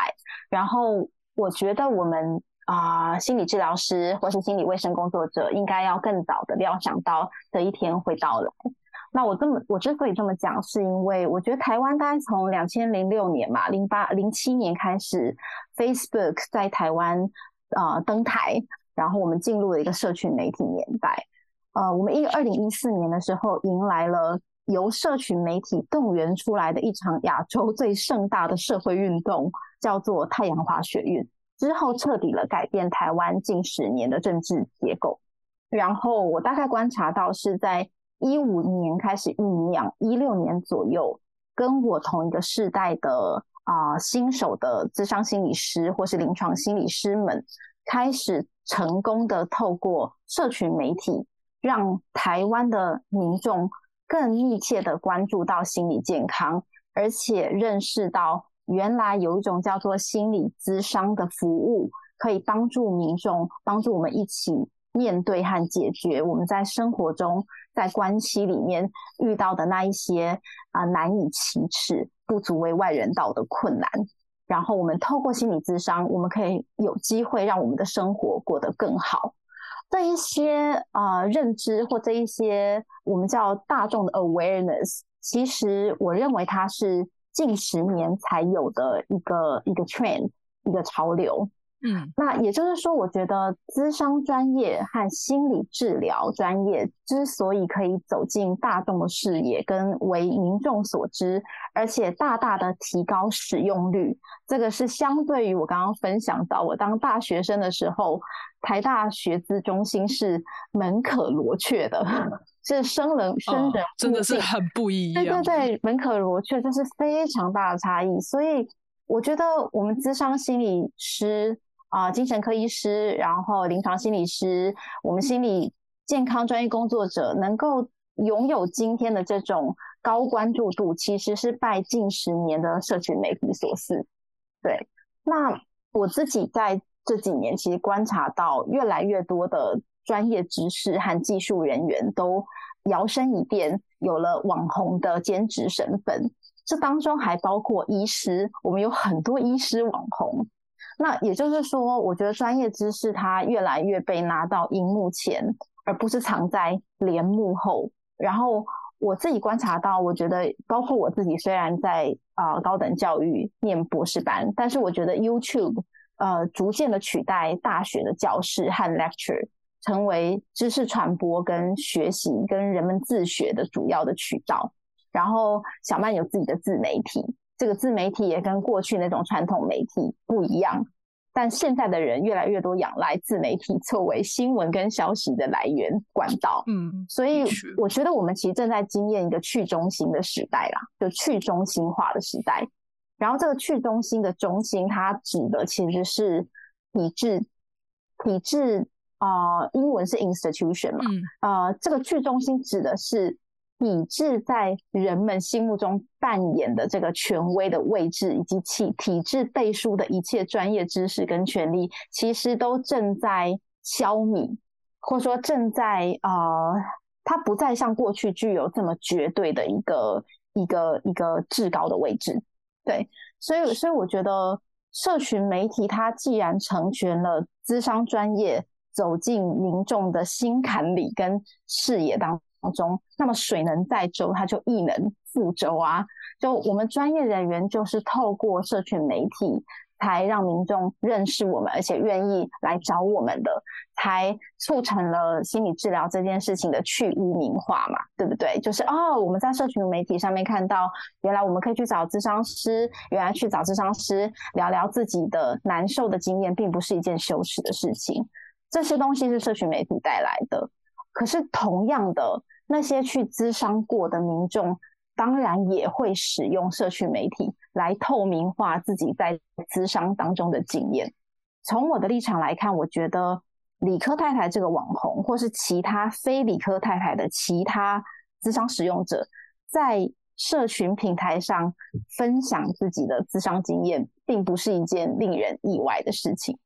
然后我觉得我们啊，心理治疗师或是心理卫生工作者，应该要更早的料想到这一天会到来。那我这么，我之所以这么讲，是因为我觉得台湾大概从两千零六年嘛，零八零七年开始，Facebook 在台湾啊登台，然后我们进入了一个社群媒体年代。呃，我们一二零一四年的时候，迎来了由社群媒体动员出来的一场亚洲最盛大的社会运动，叫做太阳花学运。之后彻底了改变台湾近十年的政治结构。然后我大概观察到是在。一五年开始酝酿，一六年左右，跟我同一个世代的啊新手的智商心理师或是临床心理师们，开始成功的透过社群媒体，让台湾的民众更密切的关注到心理健康，而且认识到原来有一种叫做心理咨商的服务，可以帮助民众，帮助我们一起面对和解决我们在生活中。在关系里面遇到的那一些啊难以启齿、不足为外人道的困难，然后我们透过心理咨商，我们可以有机会让我们的生活过得更好。这一些啊认知或这一些我们叫大众的 awareness，其实我认为它是近十年才有的一个一个 trend，一个潮流。
嗯，
那也就是说，我觉得咨商专业和心理治疗专业之所以可以走进大众的视野，跟为民众所知，而且大大的提高使用率，这个是相对于我刚刚分享到我当大学生的时候，台大学资中心是门可罗雀的，是生人生人
真的是很不一样。
对对对，门可罗雀，这是非常大的差异。所以我觉得我们咨商心理师。啊，精神科医师，然后临床心理师，我们心理健康专业工作者能够拥有今天的这种高关注度，其实是拜近十年的社群媒体所赐。对，那我自己在这几年其实观察到，越来越多的专业知识和技术人员都摇身一变，有了网红的兼职身份。这当中还包括医师，我们有很多医师网红。那也就是说，我觉得专业知识它越来越被拿到荧幕前，而不是藏在帘幕后。然后我自己观察到，我觉得包括我自己，虽然在啊高等教育念博士班，但是我觉得 YouTube 呃逐渐的取代大学的教室和 lecture，成为知识传播跟学习跟人们自学的主要的渠道。然后小曼有自己的自媒体，这个自媒体也跟过去那种传统媒体不一样。但现在的人越来越多仰赖自媒体作为新闻跟消息的来源管道，
嗯，
所以我觉得我们其实正在经验一个去中心的时代啦，就去中心化的时代。然后这个去中心的中心，它指的其实是体制，体制啊，英文是 institution 嘛，嗯啊，这个去中心指的是。体制在人们心目中扮演的这个权威的位置，以及体体制背书的一切专业知识跟权利，其实都正在消弭，或者说正在啊，它不再像过去具有这么绝对的一个一个一个至高的位置。对，所以所以我觉得，社群媒体它既然成全了资商专业走进民众的心坎里跟视野当。当中，那么水能载舟，它就亦能覆舟啊！就我们专业人员，就是透过社群媒体，才让民众认识我们，而且愿意来找我们的，才促成了心理治疗这件事情的去污名化嘛，对不对？就是哦，我们在社群媒体上面看到，原来我们可以去找咨商师，原来去找咨商师聊聊自己的难受的经验，并不是一件羞耻的事情。这些东西是社群媒体带来的，可是同样的。那些去咨商过的民众，当然也会使用社群媒体来透明化自己在咨商当中的经验。从我的立场来看，我觉得理科太太这个网红，或是其他非理科太太的其他咨商使用者，在社群平台上分享自己的咨商经验，并不是一件令人意外的事情。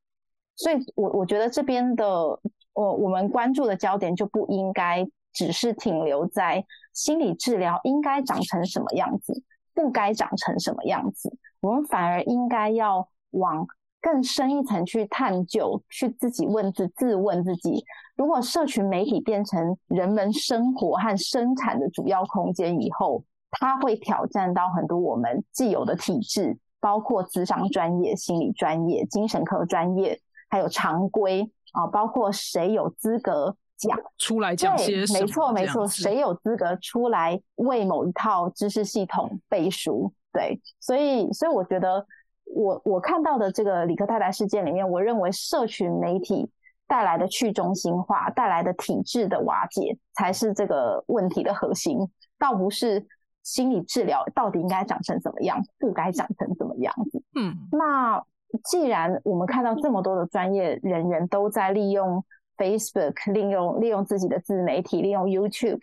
所以，我我觉得这边的我我们关注的焦点就不应该。只是停留在心理治疗应该长成什么样子，不该长成什么样子，我们反而应该要往更深一层去探究，去自己问自自问自己：如果社群媒体变成人们生活和生产的主要空间以后，它会挑战到很多我们既有的体制，包括智商专业、心理专业、精神科专业，还有常规啊，包括谁有资格。讲
出来讲些
什么？没错，没错。谁有资格出来为某一套知识系统背书？对，所以，所以我觉得，我我看到的这个理科太太事件里面，我认为社群媒体带来的去中心化、带来的体制的瓦解，才是这个问题的核心，倒不是心理治疗到底应该长成怎么样，不该长成怎么样子。
嗯，
那既然我们看到这么多的专业人员都在利用。Facebook 利用利用自己的自媒体，利用 YouTube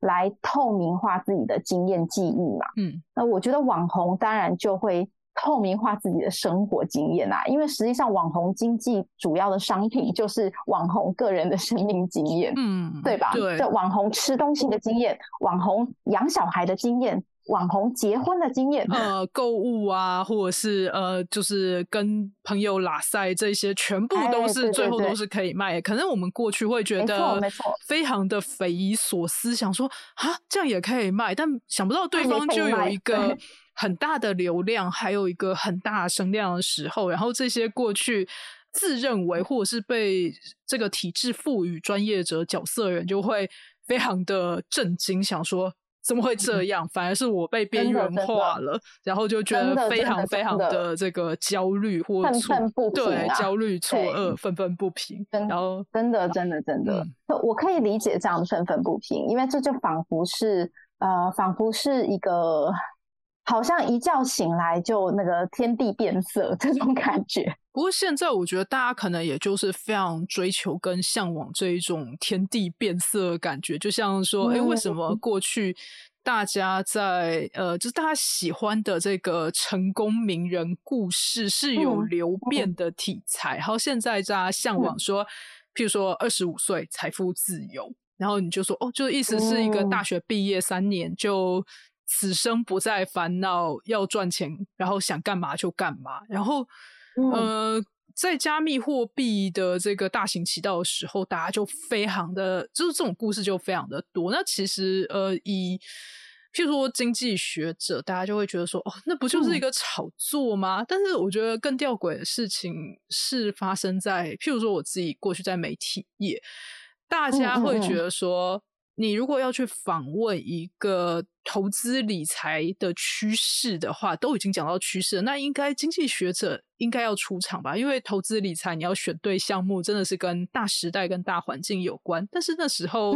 来透明化自己的经验记忆嘛？
嗯，
那我觉得网红当然就会透明化自己的生活经验啊，因为实际上网红经济主要的商品就是网红个人的生命经验，
嗯，
对吧？
对，
这网红吃东西的经验，网红养小孩的经验。网红结婚的经验，
呃，购物啊，或者是呃，就是跟朋友拉塞这些，全部都是最后都是可以卖。可能我们过去会觉得，
没错，
非常的匪夷所思，想说啊，这样也可以卖，但想不到对方就有一个很大的流量，还有一个很大的声量的时候，然后这些过去自认为或者是被这个体制赋予专业者角色的人，就会非常的震惊，想说。怎么会这样？反而是我被边缘化了，然后就觉得非常非常的这个焦虑或
愤愤不
平，对，焦虑错愕，愤愤不平。然后
真的真的真的，我可以理解这样的愤愤不平，因为这就仿佛是呃，仿佛是一个。好像一觉醒来就那个天地变色这种感觉。
不过现在我觉得大家可能也就是非常追求跟向往这一种天地变色的感觉，就像说，哎，为什么过去大家在呃，就是大家喜欢的这个成功名人故事是有流变的题材，然后现在大家向往说，譬如说二十五岁财富自由，然后你就说，哦，就意思是一个大学毕业三年就。此生不再烦恼要赚钱，然后想干嘛就干嘛。然后，呃，在加密货币的这个大行其道的时候，大家就非常的，就是这种故事就非常的多。那其实，呃，以譬如说经济学者，大家就会觉得说，哦，那不就是一个炒作吗？但是我觉得更吊诡的事情是发生在，譬如说我自己过去在媒体业，大家会觉得说。你如果要去访问一个投资理财的趋势的话，都已经讲到趋势了，那应该经济学者应该要出场吧？因为投资理财你要选对项目，真的是跟大时代跟大环境有关。但是那时候，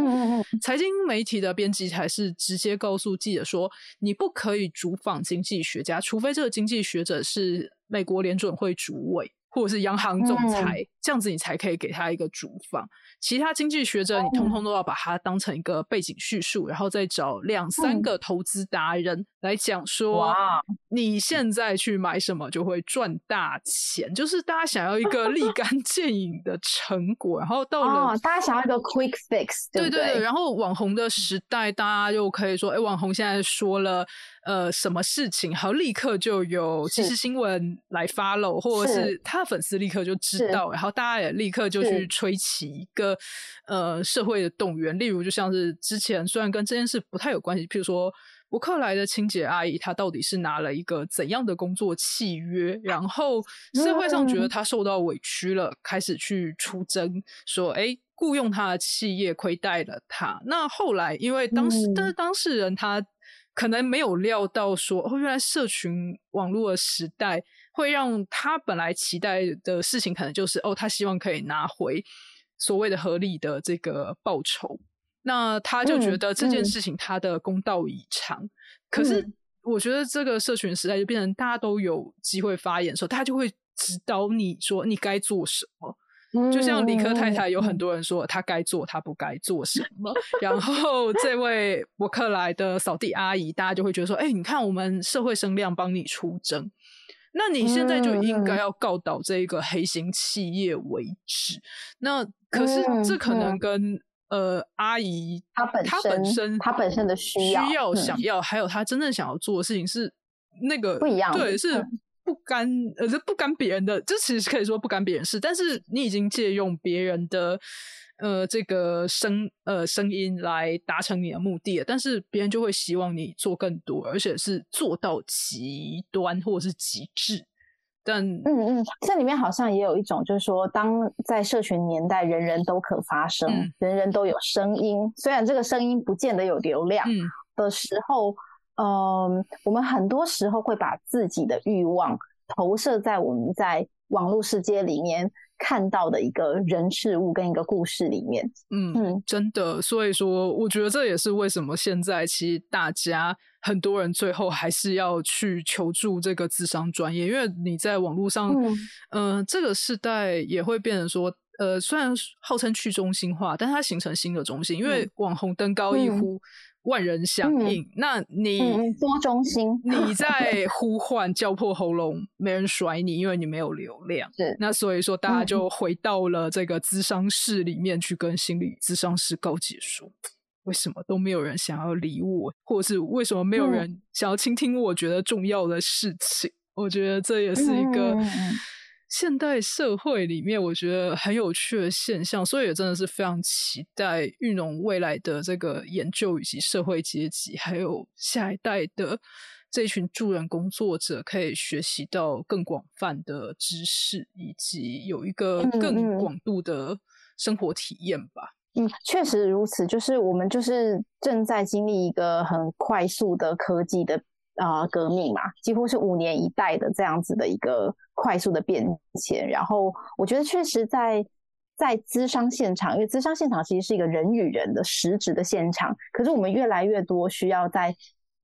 财经媒体的编辑才是直接告诉记者说，你不可以主访经济学家，除非这个经济学者是美国联准会主委。或者是央行总裁，这样子你才可以给他一个主访。其他经济学者，你通通都要把它当成一个背景叙述，然后再找两三个投资达人来讲说，你现在去买什么就会赚大钱。就是大家想要一个立竿 见影的成果，然后到了
大家想要一个 quick fix，对
对对。然后网红的时代，大家又可以说，哎，网红现在说了。呃，什么事情，好，立刻就有即时新闻来 follow，或者是他的粉丝立刻就知道，然后大家也立刻就去吹起一个呃社会的动员。例如，就像是之前虽然跟这件事不太有关系，譬如说伯克莱的清洁阿姨，她到底是拿了一个怎样的工作契约，然后社会上觉得她受到委屈了，开始去出征，说哎，雇佣她的企业亏待了她。那后来因为当时，但是当事人他。可能没有料到说，哦，原来社群网络的时代会让他本来期待的事情，可能就是哦，他希望可以拿回所谓的合理的这个报酬。那他就觉得这件事情他的公道已长。可是我觉得这个社群时代就变成大家都有机会发言的时候，他就会指导你说你该做什么。就像理科太太，有很多人说她该做，她不该做什么。然后这位伯克莱的扫地阿姨，大家就会觉得说：“哎，你看我们社会声量帮你出征，那你现在就应该要告倒这一个黑心企业为止。”那可是这可能跟呃阿姨
她本
她本身
她本身的需
要需要想要，还有她真正想要做的事情是那个
不一样，
对是。不干呃，这不干别人的，这其实可以说不干别人事。但是你已经借用别人的呃这个声呃声音来达成你的目的了，但是别人就会希望你做更多，而且是做到极端或者是极致。但嗯
嗯，这里面好像也有一种，就是说，当在社群年代，人人都可发声，人人都有声音，虽然这个声音不见得有流量的时候。嗯，我们很多时候会把自己的欲望投射在我们在网络世界里面看到的一个人事物跟一个故事里面。
嗯嗯，真的，所以说，我觉得这也是为什么现在其实大家很多人最后还是要去求助这个智商专业，因为你在网络上，嗯，这个时代也会变成说，呃，虽然号称去中心化，但它形成新的中心，因为网红登高一呼。万人响应，那你
多中心，
你 在呼唤叫破喉咙，没人甩你，因为你没有流量。
是，
那所以说大家就回到了这个咨商室里面去跟心理咨商师告解说，为什么都没有人想要理我，或者是为什么没有人想要倾听我觉得重要的事情？我觉得这也是一个。现代社会里面，我觉得很有趣的现象，所以也真的是非常期待玉农未来的这个研究以及社会阶级，还有下一代的这一群助人工作者，可以学习到更广泛的知识，以及有一个更广度的生活体验吧。
嗯，确实如此，就是我们就是正在经历一个很快速的科技的。啊，革命嘛，几乎是五年一代的这样子的一个快速的变迁。然后，我觉得确实在在资商现场，因为资商现场其实是一个人与人的实质的现场。可是，我们越来越多需要在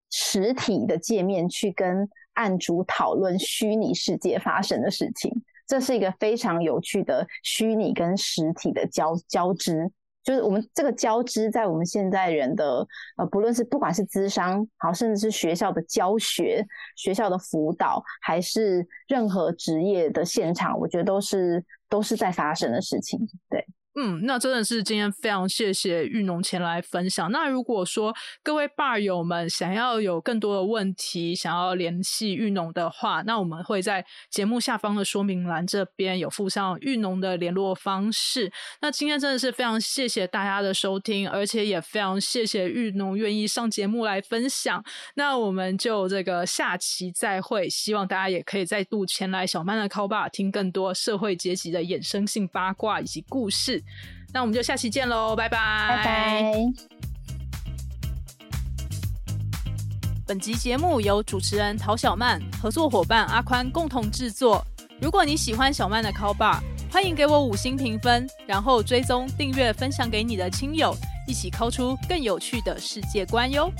实体的界面去跟案主讨论虚拟世界发生的事情。这是一个非常有趣的虚拟跟实体的交交织。就是我们这个交织在我们现在人的呃，不论是不管是资商好，甚至是学校的教学、学校的辅导，还是任何职业的现场，我觉得都是都是在发生的事情，对。
嗯，那真的是今天非常谢谢玉农前来分享。那如果说各位爸友们想要有更多的问题，想要联系玉农的话，那我们会在节目下方的说明栏这边有附上玉农的联络方式。那今天真的是非常谢谢大家的收听，而且也非常谢谢玉农愿意上节目来分享。那我们就这个下期再会，希望大家也可以再度前来小曼的 call bar 听更多社会阶级的衍生性八卦以及故事。那我们就下期见喽拜拜。
拜拜。
本集节目由主持人陶小曼合作伙伴阿宽共同制作。如果你喜欢小曼的 call bar 欢迎给我五星评分然后追踪订阅分享给你的亲友一起 call 出更有趣的世界观哟。